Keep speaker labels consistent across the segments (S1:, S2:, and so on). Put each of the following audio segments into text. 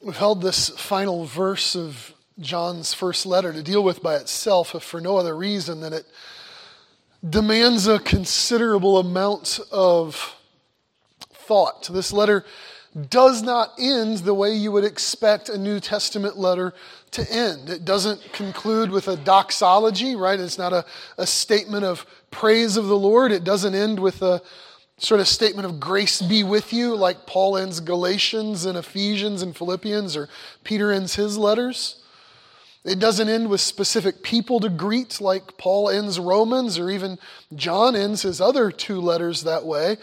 S1: We've held this final verse of John's first letter to deal with by itself, if for no other reason than it demands a considerable amount of thought. This letter does not end the way you would expect a New Testament letter to end. It doesn't conclude with a doxology, right? It's not a, a statement of praise of the Lord. It doesn't end with a sort of statement of grace be with you, like Paul ends Galatians and Ephesians and Philippians, or Peter ends his letters. It doesn't end with specific people to greet, like Paul ends Romans, or even John ends his other two letters that way.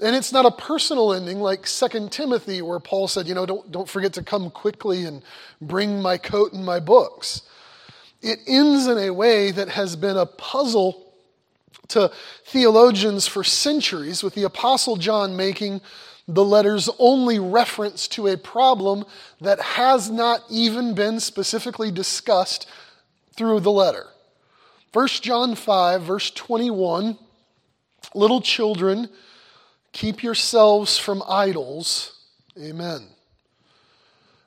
S1: And it's not a personal ending like 2 Timothy, where Paul said, you know, don't, don't forget to come quickly and bring my coat and my books. It ends in a way that has been a puzzle to theologians for centuries, with the Apostle John making the letter's only reference to a problem that has not even been specifically discussed through the letter. 1 John 5, verse 21 Little children, keep yourselves from idols. Amen.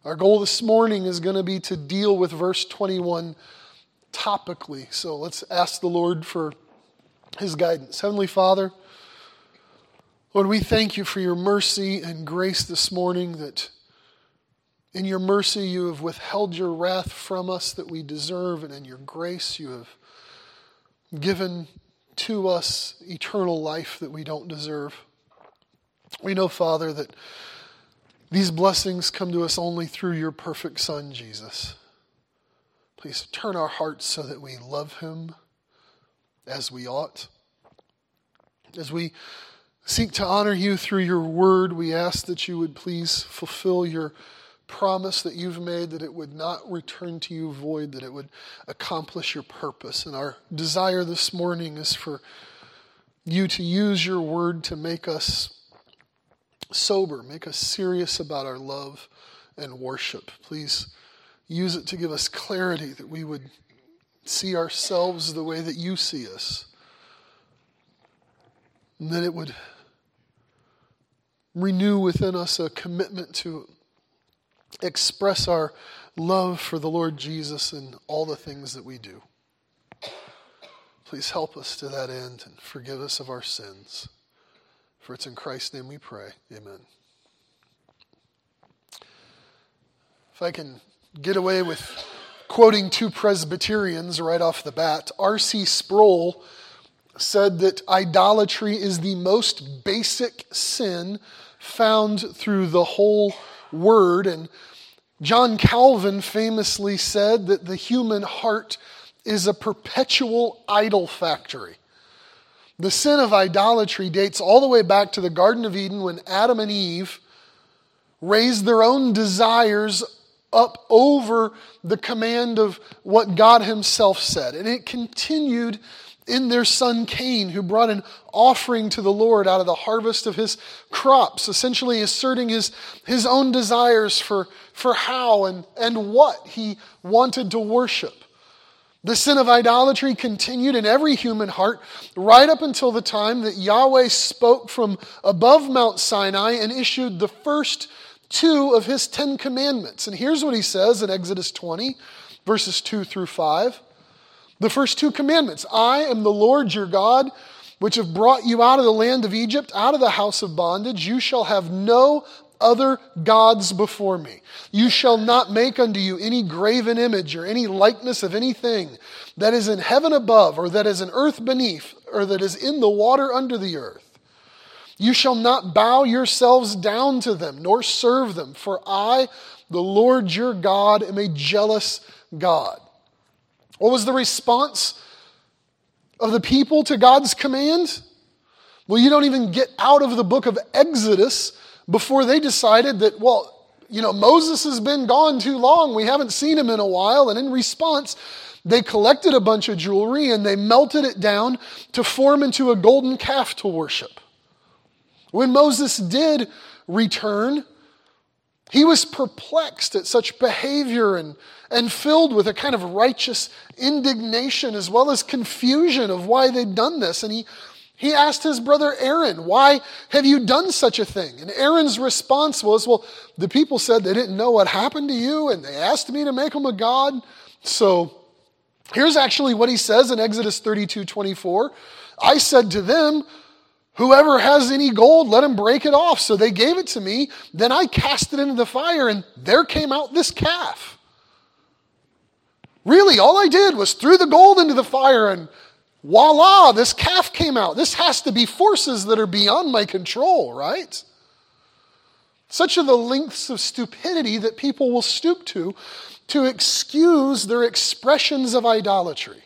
S1: Our goal this morning is going to be to deal with verse 21 topically. So let's ask the Lord for his guidance. Heavenly Father, Lord, we thank you for your mercy and grace this morning that in your mercy you have withheld your wrath from us that we deserve, and in your grace you have given to us eternal life that we don't deserve. We know, Father, that these blessings come to us only through your perfect Son, Jesus. Please turn our hearts so that we love him as we ought. As we seek to honor you through your word, we ask that you would please fulfill your promise that you've made, that it would not return to you void, that it would accomplish your purpose. And our desire this morning is for you to use your word to make us sober, make us serious about our love and worship. Please use it to give us clarity that we would see ourselves the way that you see us. And that it would renew within us a commitment to express our love for the Lord Jesus in all the things that we do. Please help us to that end and forgive us of our sins. For it's in Christ's name we pray. Amen. If I can get away with quoting two Presbyterians right off the bat, R.C. Sproul said that idolatry is the most basic sin found through the whole word. And John Calvin famously said that the human heart is a perpetual idol factory. The sin of idolatry dates all the way back to the Garden of Eden when Adam and Eve raised their own desires up over the command of what God Himself said. And it continued in their son Cain, who brought an offering to the Lord out of the harvest of his crops, essentially asserting his, his own desires for, for how and, and what he wanted to worship. The sin of idolatry continued in every human heart right up until the time that Yahweh spoke from above Mount Sinai and issued the first two of his Ten Commandments. And here's what he says in Exodus 20, verses 2 through 5. The first two commandments I am the Lord your God, which have brought you out of the land of Egypt, out of the house of bondage. You shall have no other gods before me. You shall not make unto you any graven image or any likeness of anything that is in heaven above, or that is in earth beneath, or that is in the water under the earth. You shall not bow yourselves down to them, nor serve them, for I, the Lord your God, am a jealous God. What was the response of the people to God's command? Well, you don't even get out of the book of Exodus before they decided that, well, you know, Moses has been gone too long. We haven't seen him in a while. And in response, they collected a bunch of jewelry and they melted it down to form into a golden calf to worship. When Moses did return, he was perplexed at such behavior and, and filled with a kind of righteous indignation as well as confusion of why they'd done this. And he, He asked his brother Aaron, Why have you done such a thing? And Aaron's response was, Well, the people said they didn't know what happened to you, and they asked me to make them a God. So here's actually what he says in Exodus 32 24. I said to them, Whoever has any gold, let him break it off. So they gave it to me. Then I cast it into the fire, and there came out this calf. Really, all I did was threw the gold into the fire, and voila, this calf came out. This has to be forces that are beyond my control, right? Such are the lengths of stupidity that people will stoop to to excuse their expressions of idolatry.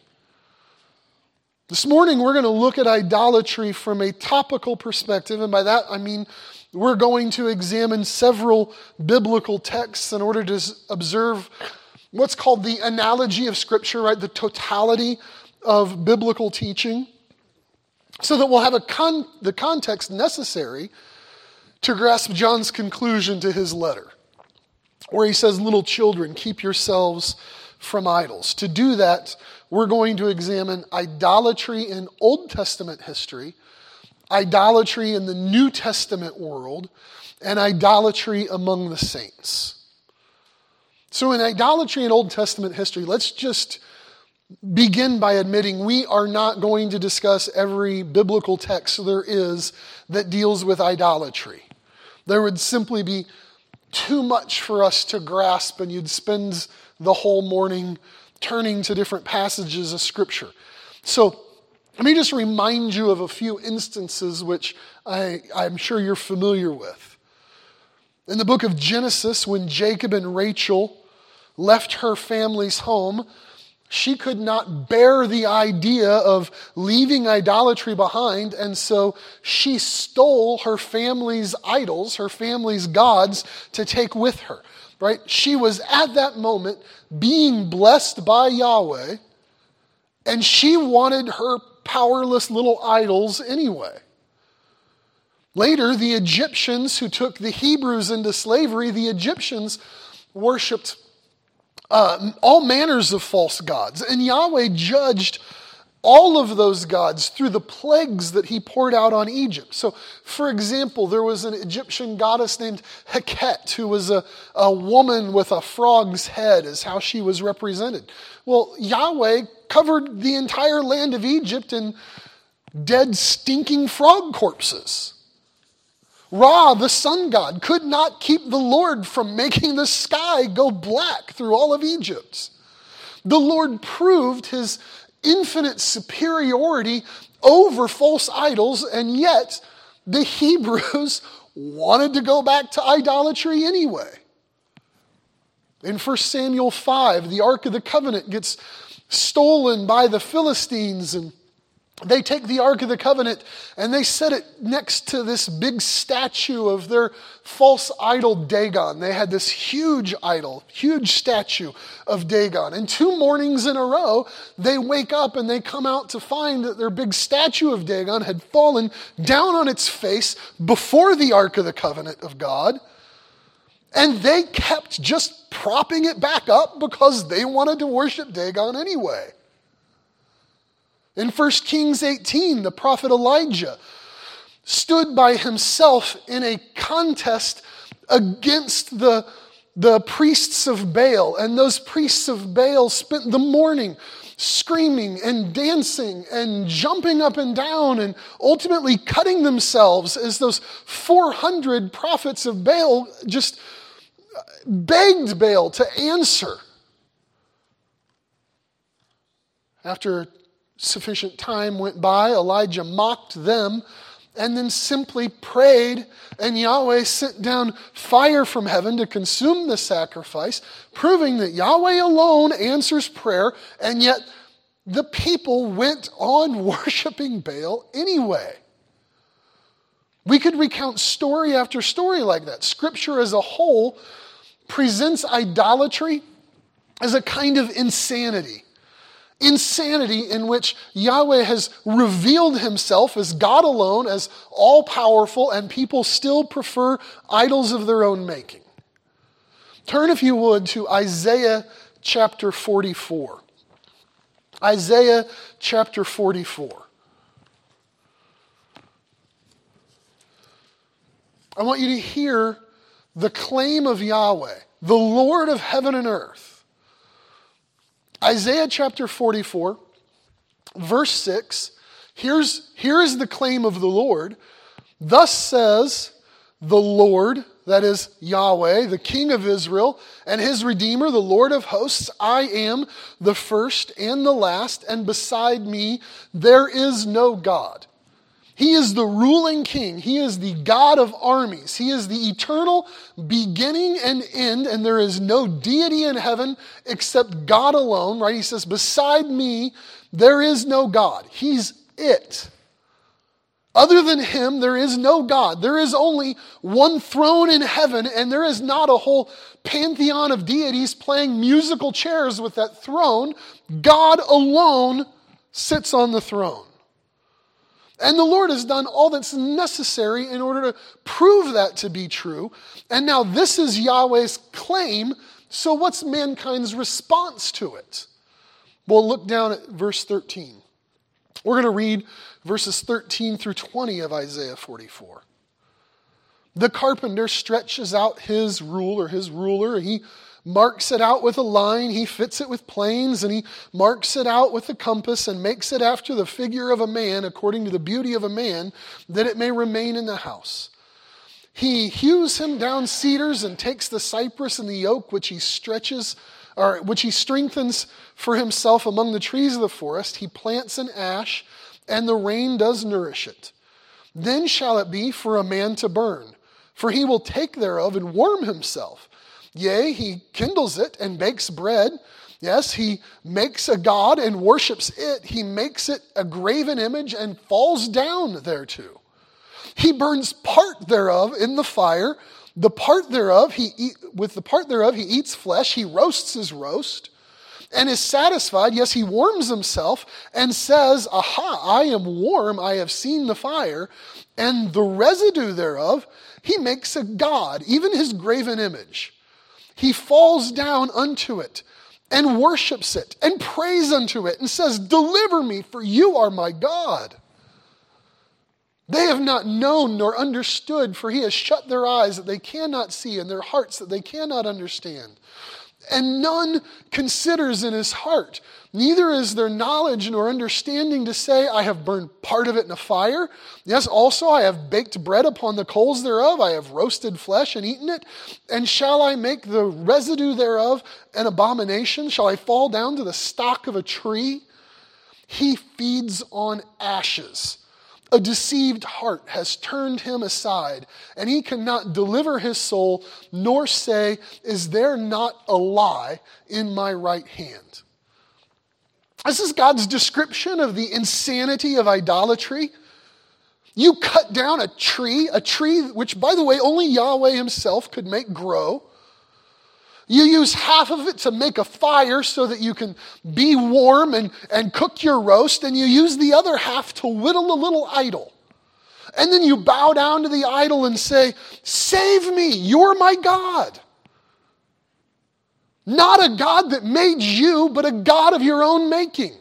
S1: This morning, we're going to look at idolatry from a topical perspective, and by that I mean we're going to examine several biblical texts in order to observe what's called the analogy of Scripture, right? The totality of biblical teaching, so that we'll have a con- the context necessary to grasp John's conclusion to his letter, where he says, Little children, keep yourselves from idols. To do that, we're going to examine idolatry in Old Testament history, idolatry in the New Testament world, and idolatry among the saints. So, in idolatry in Old Testament history, let's just begin by admitting we are not going to discuss every biblical text there is that deals with idolatry. There would simply be too much for us to grasp, and you'd spend the whole morning turning to different passages of Scripture. So, let me just remind you of a few instances which I, I'm sure you're familiar with. In the book of Genesis, when Jacob and Rachel left her family's home, she could not bear the idea of leaving idolatry behind, and so she stole her family's idols, her family's gods, to take with her right? She was at that moment being blessed by Yahweh, and she wanted her powerless little idols anyway. Later, the Egyptians who took the Hebrews into slavery, the Egyptians worshiped uh, all manners of false gods, and Yahweh judged all of those gods through the plagues that he poured out on Egypt. So, for example, there was an Egyptian goddess named Heket, who was a, a woman with a frog's head, is how she was represented. Well, Yahweh covered the entire land of Egypt in dead, stinking frog corpses. Ra, the sun god, could not keep the Lord from making the sky go black through all of Egypt. The Lord proved his infinite superiority over false idols, and yet the Hebrews wanted to go back to idolatry anyway. In 1 Samuel 5, the Ark of the Covenant gets stolen by the Philistines, and they take the Ark of the Covenant and they set it next to this big statue of their false idol Dagon. They had this huge idol, huge statue of Dagon. And two mornings in a row, they wake up and they come out to find that their big statue of Dagon had fallen down on its face before the Ark of the Covenant of God. And they kept just propping it back up because they wanted to worship Dagon anyway. In 1 Kings 18, the prophet Elijah stood by himself in a contest against the, the priests of Baal. And those priests of Baal spent the morning screaming and dancing and jumping up and down and ultimately cutting themselves as those 400 prophets of Baal just begged Baal to answer. After sufficient time went by, Elijah mocked them and then simply prayed, and Yahweh sent down fire from heaven to consume the sacrifice, proving that Yahweh alone answers prayer, and yet the people went on worshiping Baal anyway. We could recount story after story like that. Scripture as a whole presents idolatry as a kind of insanity insanity in which Yahweh has revealed himself as God alone, as all powerful, and people still prefer idols of their own making. Turn, if you would, to Isaiah chapter 44. Isaiah chapter 44. I want you to hear the claim of Yahweh, the Lord of heaven and earth Isaiah chapter 44, verse 6. Here's, here's the claim of the Lord. Thus says the Lord, that is Yahweh, the King of Israel, and his Redeemer, the Lord of hosts. I am the first and the last, and beside me there is no God. He is the ruling king. He is the God of armies. He is the eternal beginning and end, and there is no deity in heaven except God alone, right? He says, Beside me, there is no God. He's it. Other than him, there is no God. There is only one throne in heaven, and there is not a whole pantheon of deities playing musical chairs with that throne. God alone sits on the throne. And the Lord has done all that's necessary in order to prove that to be true. And now this is Yahweh's claim. So, what's mankind's response to it? Well, look down at verse 13. We're going to read verses 13 through 20 of Isaiah 44. The carpenter stretches out his rule or his ruler. He marks it out with a line, he fits it with planes, and he marks it out with a compass and makes it after the figure of a man, according to the beauty of a man, that it may remain in the house. He hews him down cedars and takes the cypress and the oak which he stretches or which he strengthens for himself among the trees of the forest. He plants an ash, and the rain does nourish it. Then shall it be for a man to burn, for he will take thereof and warm himself. Yea, he kindles it and bakes bread. Yes, he makes a god and worships it. He makes it a graven image and falls down thereto. He burns part thereof in the fire. The part thereof, he eat, with the part thereof, he eats flesh. He roasts his roast and is satisfied. Yes, he warms himself and says, Aha, I am warm. I have seen the fire. And the residue thereof, he makes a god, even his graven image he falls down unto it and worships it and prays unto it and says, Deliver me, for you are my God. They have not known nor understood, for he has shut their eyes that they cannot see and their hearts that they cannot understand. And none considers in his heart, neither is there knowledge nor understanding to say, I have burned part of it in a fire. Yes, also I have baked bread upon the coals thereof, I have roasted flesh and eaten it. And shall I make the residue thereof an abomination? Shall I fall down to the stock of a tree? He feeds on ashes. A deceived heart has turned him aside, and he cannot deliver his soul, nor say, Is there not a lie in my right hand? This is God's description of the insanity of idolatry. You cut down a tree, a tree which, by the way, only Yahweh himself could make grow. You use half of it to make a fire so that you can be warm and, and cook your roast, and you use the other half to whittle a little idol. And then you bow down to the idol and say, Save me, you're my God. Not a God that made you, but a God of your own making.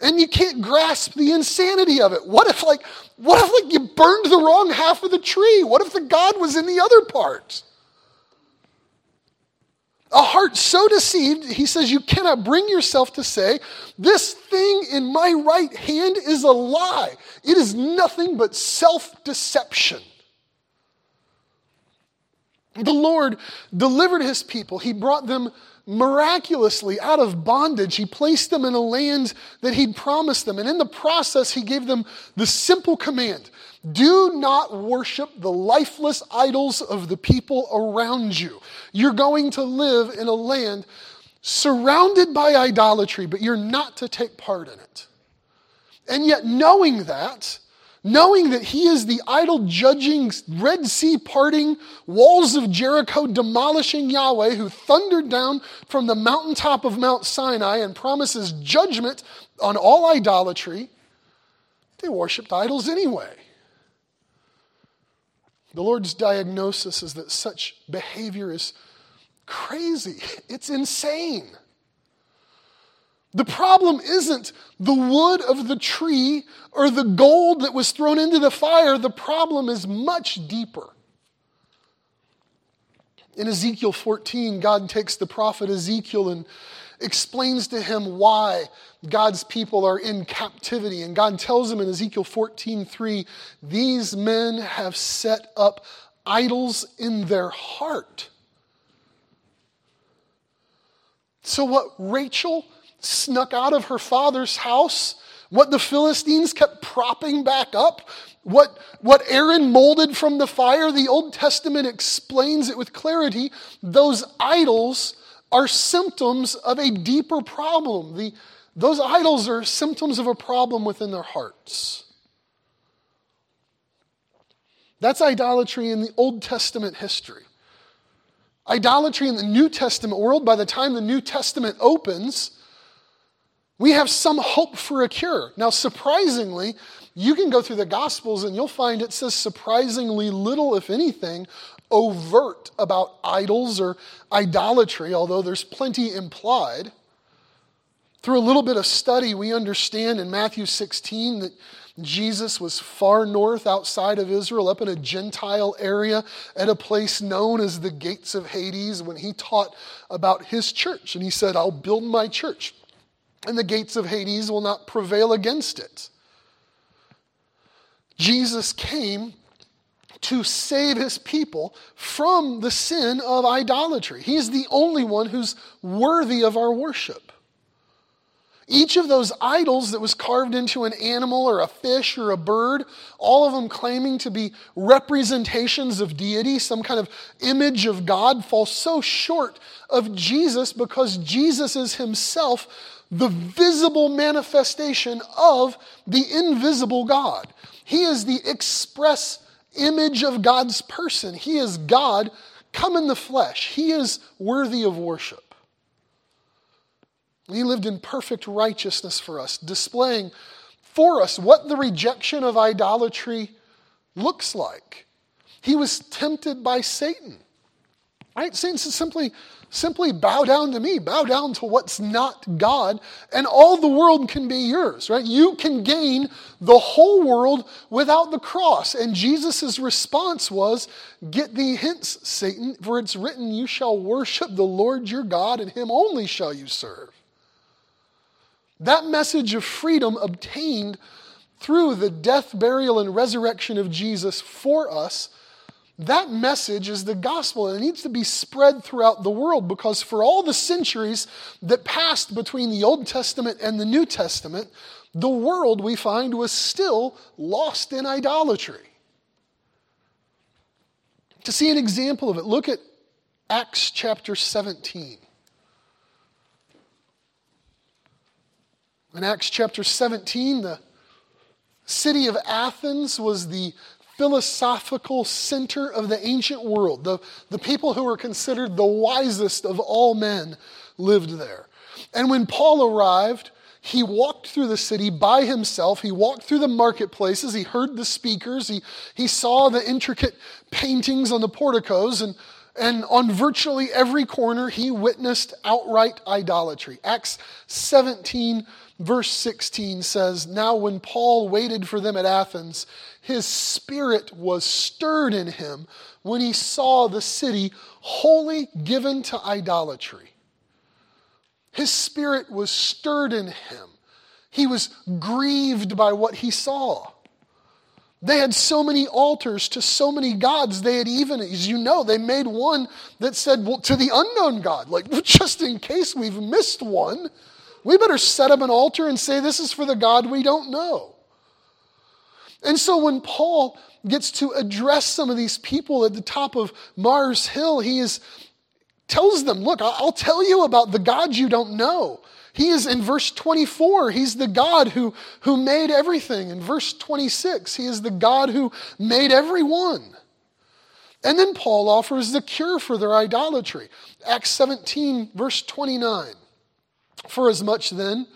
S1: And you can't grasp the insanity of it. What if, like, what if, like, you burned the wrong half of the tree? What if the God was in the other part? A heart so deceived, he says, you cannot bring yourself to say, This thing in my right hand is a lie. It is nothing but self deception. The Lord delivered his people, he brought them miraculously out of bondage. He placed them in a land that he'd promised them. And in the process, he gave them the simple command do not worship the lifeless idols of the people around you. You're going to live in a land surrounded by idolatry, but you're not to take part in it. And yet, knowing that, knowing that he is the idol judging, Red Sea parting, walls of Jericho demolishing Yahweh who thundered down from the mountaintop of Mount Sinai and promises judgment on all idolatry, they worshiped idols anyway. The Lord's diagnosis is that such behavior is crazy, it's insane. The problem isn't the wood of the tree or the gold that was thrown into the fire. The problem is much deeper. In Ezekiel 14, God takes the prophet Ezekiel and explains to him why God's people are in captivity. And God tells him in Ezekiel 14 3, these men have set up idols in their heart. So, what Rachel snuck out of her father's house, what the Philistines kept propping back up, what, what Aaron molded from the fire, the Old Testament explains it with clarity. Those idols are symptoms of a deeper problem. The, those idols are symptoms of a problem within their hearts. That's idolatry in the Old Testament history. Idolatry in the New Testament world, by the time the New Testament opens, we have some hope for a cure. Now, surprisingly, you can go through the Gospels and you'll find it says surprisingly little, if anything, overt about idols or idolatry, although there's plenty implied. Through a little bit of study, we understand in Matthew 16 that Jesus was far north outside of Israel, up in a Gentile area at a place known as the gates of Hades, when he taught about his church. And he said, I'll build my church, and the gates of Hades will not prevail against it. Jesus came to save his people from the sin of idolatry. He is the only one who's worthy of our worship. Each of those idols that was carved into an animal or a fish or a bird, all of them claiming to be representations of deity, some kind of image of God, fall so short of Jesus because Jesus is himself the visible manifestation of the invisible God. He is the express image of God's person. He is God come in the flesh. He is worthy of worship. He lived in perfect righteousness for us, displaying for us what the rejection of idolatry looks like. He was tempted by Satan. Right? Satan simply Simply bow down to me, bow down to what's not God, and all the world can be yours, right? You can gain the whole world without the cross. And Jesus' response was, Get thee hence, Satan, for it's written, You shall worship the Lord your God, and him only shall you serve. That message of freedom obtained through the death, burial, and resurrection of Jesus for us that message is the gospel, and it needs to be spread throughout the world because for all the centuries that passed between the Old Testament and the New Testament, the world we find was still lost in idolatry. To see an example of it, look at Acts chapter 17. In Acts chapter 17, the city of Athens was the philosophical center of the ancient world. The, the people who were considered the wisest of all men lived there. And when Paul arrived, he walked through the city by himself. He walked through the marketplaces. He heard the speakers. He, he saw the intricate paintings on the porticos. And, and on virtually every corner, he witnessed outright idolatry. Acts 17 Verse 16 says, Now when Paul waited for them at Athens, his spirit was stirred in him when he saw the city wholly given to idolatry. His spirit was stirred in him. He was grieved by what he saw. They had so many altars to so many gods. They had even, as you know, they made one that said, well, to the unknown God, like just in case we've missed one. We better set up an altar and say, This is for the God we don't know. And so when Paul gets to address some of these people at the top of Mars Hill, he is, tells them, Look, I'll tell you about the God you don't know. He is in verse 24, he's the God who, who made everything. In verse 26, he is the God who made everyone. And then Paul offers the cure for their idolatry. Acts 17, verse 29. For as much then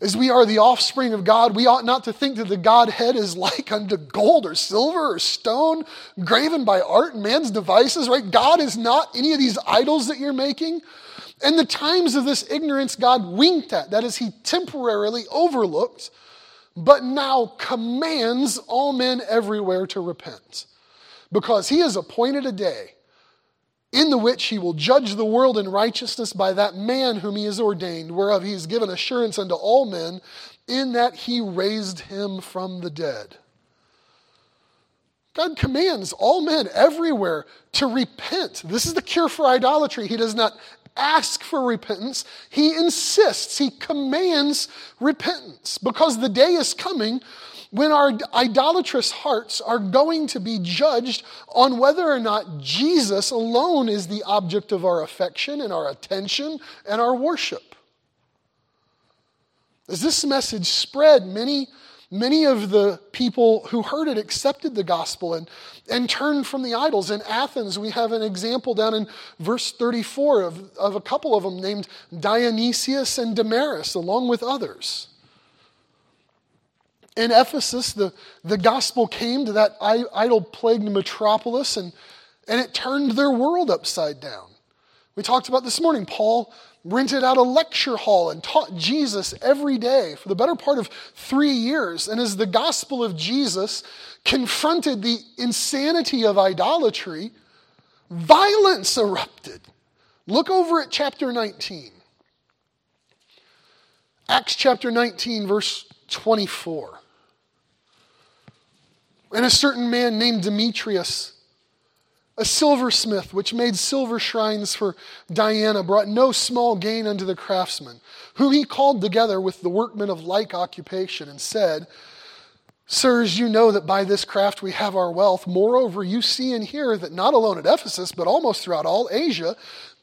S1: as we are the offspring of God, we ought not to think that the Godhead is like unto gold or silver or stone, graven by art and man's devices, right? God is not any of these idols that you're making. And the times of this ignorance God winked at, that is, he temporarily overlooked, but now commands all men everywhere to repent. Because he has appointed a day in the which he will judge the world in righteousness by that man whom he has ordained, whereof he has given assurance unto all men, in that he raised him from the dead. God commands all men everywhere to repent. This is the cure for idolatry. He does not ask for repentance, he insists, he commands repentance because the day is coming when our idolatrous hearts are going to be judged on whether or not Jesus alone is the object of our affection and our attention and our worship. As this message spread, many Many of the people who heard it accepted the gospel and, and turned from the idols. In Athens, we have an example down in verse 34 of, of a couple of them named Dionysius and Damaris, along with others. In Ephesus, the, the gospel came to that idol plagued metropolis and, and it turned their world upside down. We talked about this morning, Paul rented out a lecture hall and taught Jesus every day for the better part of three years. And as the gospel of Jesus confronted the insanity of idolatry, violence erupted. Look over at chapter 19. Acts chapter 19, verse 24. And a certain man named Demetrius a silversmith, which made silver shrines for Diana, brought no small gain unto the craftsmen, whom he called together with the workmen of like occupation, and said, Sirs, you know that by this craft we have our wealth. Moreover, you see and hear that not alone at Ephesus, but almost throughout all Asia,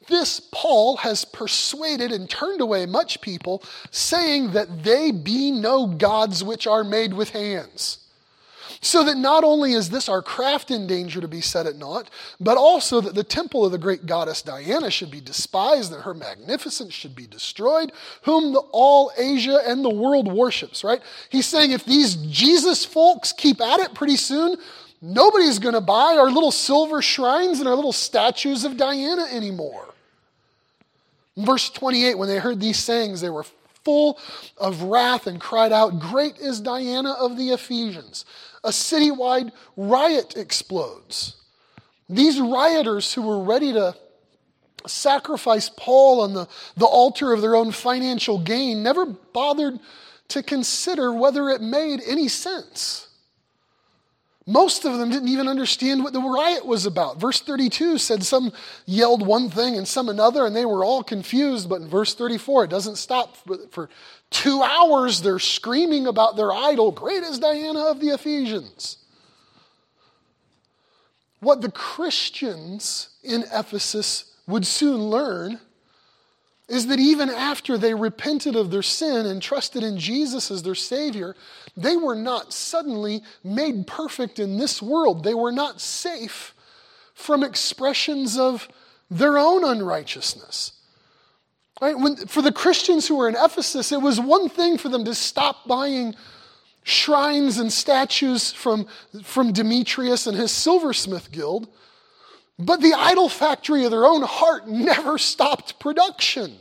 S1: this Paul has persuaded and turned away much people, saying that they be no gods which are made with hands so that not only is this our craft in danger to be set at naught, but also that the temple of the great goddess Diana should be despised, that her magnificence should be destroyed, whom the, all Asia and the world worships, right? He's saying if these Jesus folks keep at it pretty soon, nobody's going to buy our little silver shrines and our little statues of Diana anymore. In verse 28, when they heard these sayings, they were full of wrath and cried out, Great is Diana of the Ephesians a citywide riot explodes. These rioters who were ready to sacrifice Paul on the, the altar of their own financial gain never bothered to consider whether it made any sense. Most of them didn't even understand what the riot was about. Verse 32 said some yelled one thing and some another, and they were all confused. But in verse 34, it doesn't stop for two hours. They're screaming about their idol. Great is Diana of the Ephesians. What the Christians in Ephesus would soon learn is that even after they repented of their sin and trusted in Jesus as their Savior, they were not suddenly made perfect in this world. They were not safe from expressions of their own unrighteousness. Right? When, for the Christians who were in Ephesus, it was one thing for them to stop buying shrines and statues from, from Demetrius and his silversmith guild. But the idol factory of their own heart never stopped production.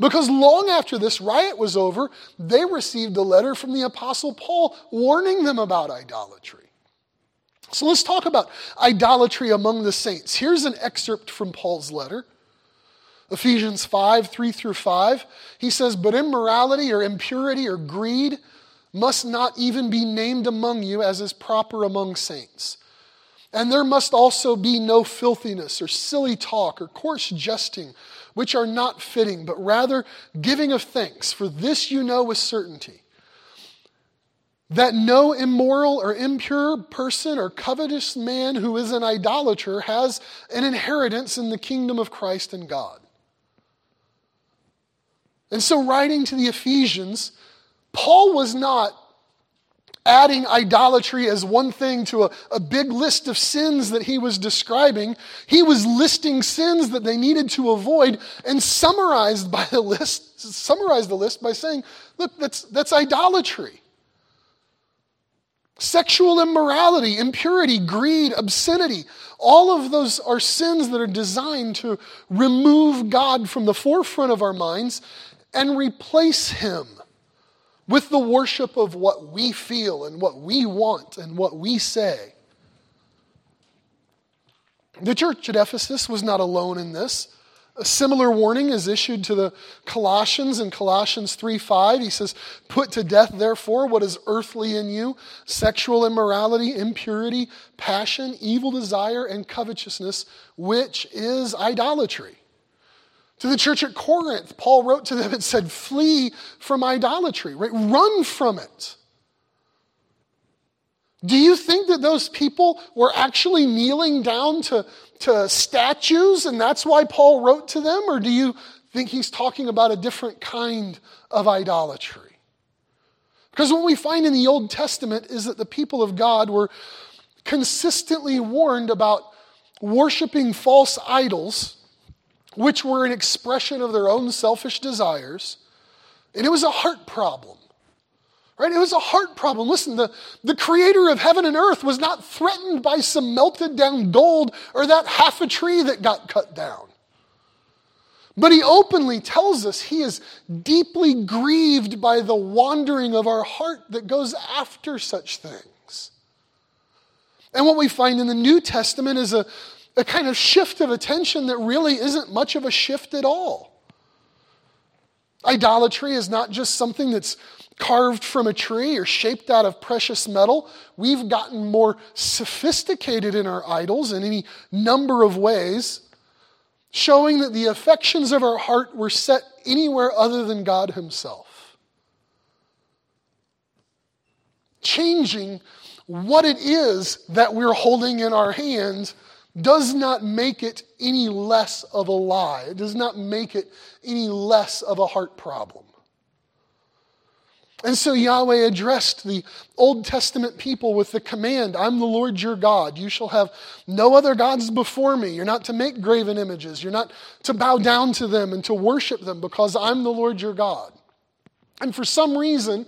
S1: Because long after this riot was over, they received a letter from the Apostle Paul warning them about idolatry. So let's talk about idolatry among the saints. Here's an excerpt from Paul's letter Ephesians 5 3 through 5. He says, But immorality or impurity or greed must not even be named among you as is proper among saints. And there must also be no filthiness or silly talk or coarse jesting, which are not fitting, but rather giving of thanks. For this you know with certainty that no immoral or impure person or covetous man who is an idolater has an inheritance in the kingdom of Christ and God. And so, writing to the Ephesians, Paul was not adding idolatry as one thing to a, a big list of sins that he was describing. He was listing sins that they needed to avoid and summarized by the list, summarized the list by saying, look, that's, that's idolatry. Sexual immorality, impurity, greed, obscenity, all of those are sins that are designed to remove God from the forefront of our minds and replace Him with the worship of what we feel and what we want and what we say. The church at Ephesus was not alone in this. A similar warning is issued to the Colossians in Colossians 3 5. He says, Put to death, therefore, what is earthly in you sexual immorality, impurity, passion, evil desire, and covetousness, which is idolatry. To the church at Corinth, Paul wrote to them and said, Flee from idolatry, right? Run from it. Do you think that those people were actually kneeling down to, to statues and that's why Paul wrote to them? Or do you think he's talking about a different kind of idolatry? Because what we find in the Old Testament is that the people of God were consistently warned about worshiping false idols, which were an expression of their own selfish desires, and it was a heart problem. Right? It was a heart problem. Listen, the, the creator of heaven and earth was not threatened by some melted down gold or that half a tree that got cut down. But he openly tells us he is deeply grieved by the wandering of our heart that goes after such things. And what we find in the New Testament is a, a kind of shift of attention that really isn't much of a shift at all. Idolatry is not just something that's carved from a tree or shaped out of precious metal. We've gotten more sophisticated in our idols in any number of ways, showing that the affections of our heart were set anywhere other than God Himself. Changing what it is that we're holding in our hands does not make it any less of a lie. It does not make it any less of a heart problem. And so Yahweh addressed the Old Testament people with the command I'm the Lord your God. You shall have no other gods before me. You're not to make graven images. You're not to bow down to them and to worship them because I'm the Lord your God. And for some reason,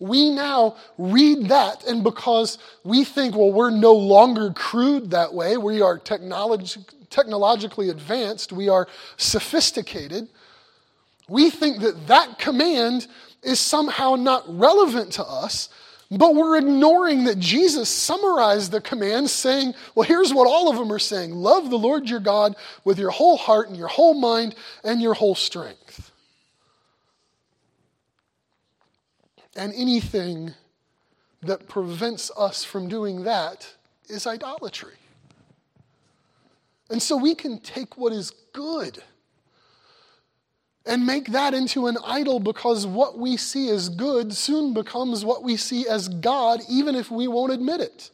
S1: we now read that, and because we think, well, we're no longer crude that way, we are technolog- technologically advanced, we are sophisticated, we think that that command is somehow not relevant to us, but we're ignoring that Jesus summarized the commands saying, well, here's what all of them are saying love the Lord your God with your whole heart and your whole mind and your whole strength. And anything that prevents us from doing that is idolatry. And so we can take what is good and make that into an idol because what we see as good soon becomes what we see as God, even if we won't admit it.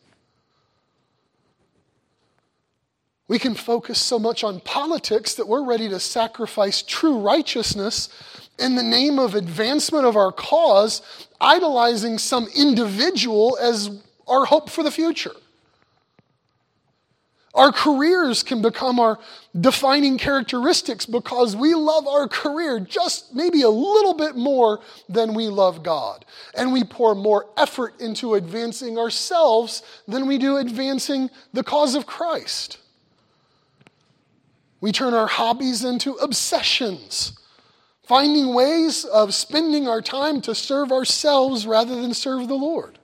S1: We can focus so much on politics that we're ready to sacrifice true righteousness in the name of advancement of our cause, idolizing some individual as our hope for the future. Our careers can become our defining characteristics because we love our career just maybe a little bit more than we love God. And we pour more effort into advancing ourselves than we do advancing the cause of Christ. We turn our hobbies into obsessions, finding ways of spending our time to serve ourselves rather than serve the Lord.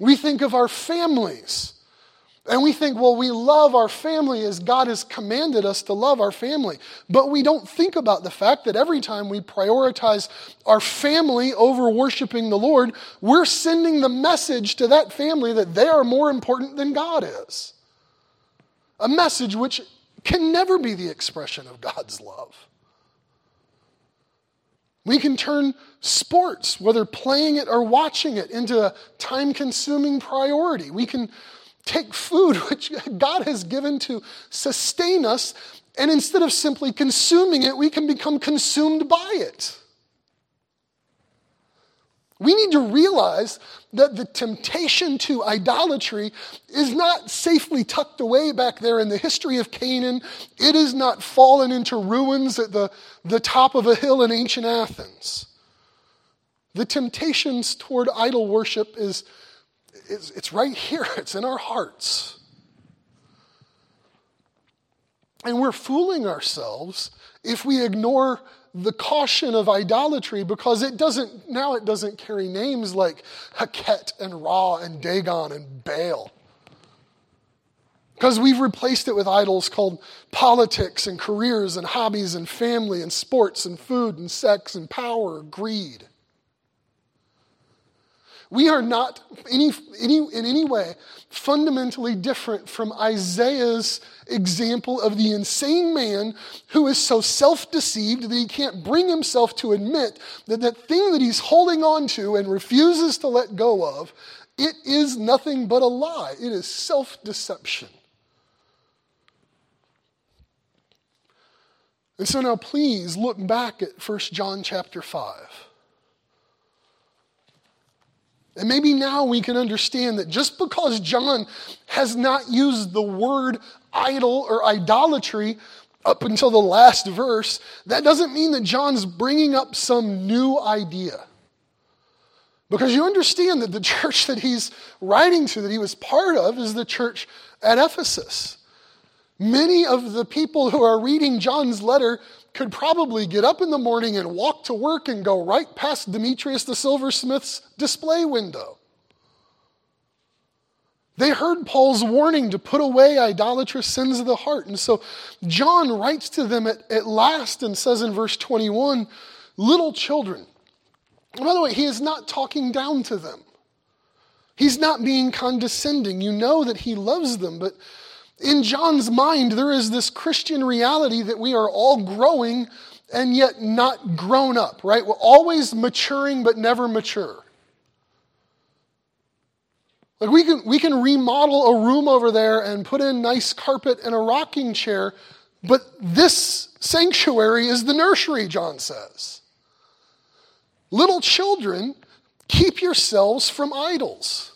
S1: We think of our families and we think, well, we love our family as God has commanded us to love our family. But we don't think about the fact that every time we prioritize our family over worshiping the Lord, we're sending the message to that family that they are more important than God is. A message which can never be the expression of God's love. We can turn sports, whether playing it or watching it, into a time consuming priority. We can take food which God has given to sustain us, and instead of simply consuming it, we can become consumed by it. We need to realize that the temptation to idolatry is not safely tucked away back there in the history of Canaan. It is not fallen into ruins at the, the top of a hill in ancient Athens. The temptations toward idol worship is it's, it's right here, it's in our hearts. And we're fooling ourselves if we ignore the caution of idolatry because it doesn't, now it doesn't carry names like Heket and Ra and Dagon and Baal. Because we've replaced it with idols called politics and careers and hobbies and family and sports and food and sex and power, greed. We are not any, any, in any way fundamentally different from Isaiah's example of the insane man who is so self deceived that he can't bring himself to admit that that thing that he's holding on to and refuses to let go of, it is nothing but a lie. It is self deception. And so now please look back at 1 John chapter 5. And maybe now we can understand that just because John has not used the word idol or idolatry up until the last verse, that doesn't mean that John's bringing up some new idea. Because you understand that the church that he's writing to, that he was part of, is the church at Ephesus. Many of the people who are reading John's letter could probably get up in the morning and walk to work and go right past Demetrius the silversmith's display window. They heard Paul's warning to put away idolatrous sins of the heart. And so John writes to them at, at last and says in verse 21 little children. And by the way, he is not talking down to them. He's not being condescending. You know that he loves them, but in John's mind, there is this Christian reality that we are all growing and yet not grown up, right? We're always maturing but never mature. Like we can, we can remodel a room over there and put in nice carpet and a rocking chair, but this sanctuary is the nursery, John says. Little children, keep yourselves from idols.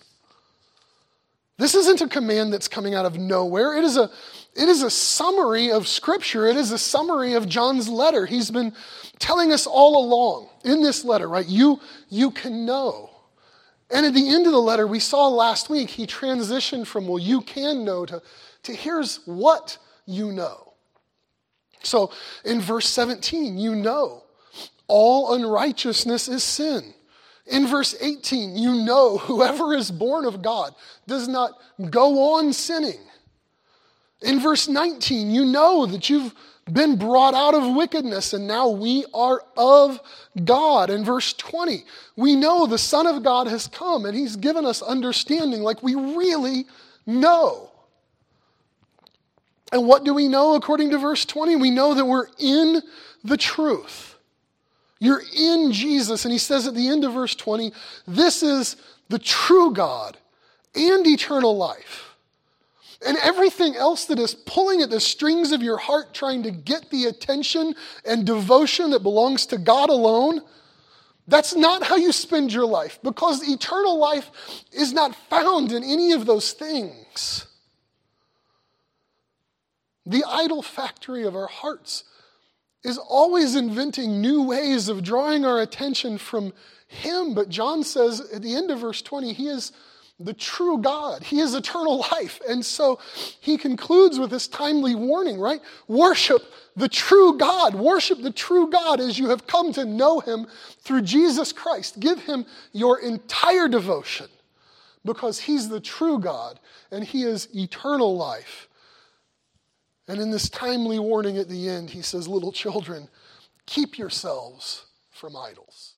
S1: This isn't a command that's coming out of nowhere. It is a, it is a summary of Scripture. It is a summary of John's letter. He's been telling us all along in this letter, right? You, you can know. And at the end of the letter, we saw last week, he transitioned from, well, you can know, to, to here's what you know. So in verse 17, you know all unrighteousness is sin. In verse 18, you know whoever is born of God does not go on sinning. In verse 19, you know that you've been brought out of wickedness and now we are of God. In verse 20, we know the Son of God has come and he's given us understanding like we really know. And what do we know according to verse 20? We know that we're in the truth. You're in Jesus. And he says at the end of verse 20, this is the true God and eternal life. And everything else that is pulling at the strings of your heart, trying to get the attention and devotion that belongs to God alone, that's not how you spend your life because eternal life is not found in any of those things. The idol factory of our hearts is always inventing new ways of drawing our attention from Him. But John says at the end of verse 20, He is the true God. He is eternal life. And so he concludes with this timely warning, right? Worship the true God. Worship the true God as you have come to know him through Jesus Christ. Give him your entire devotion because he's the true God and he is eternal life. And in this timely warning at the end, he says, Little children, keep yourselves from idols.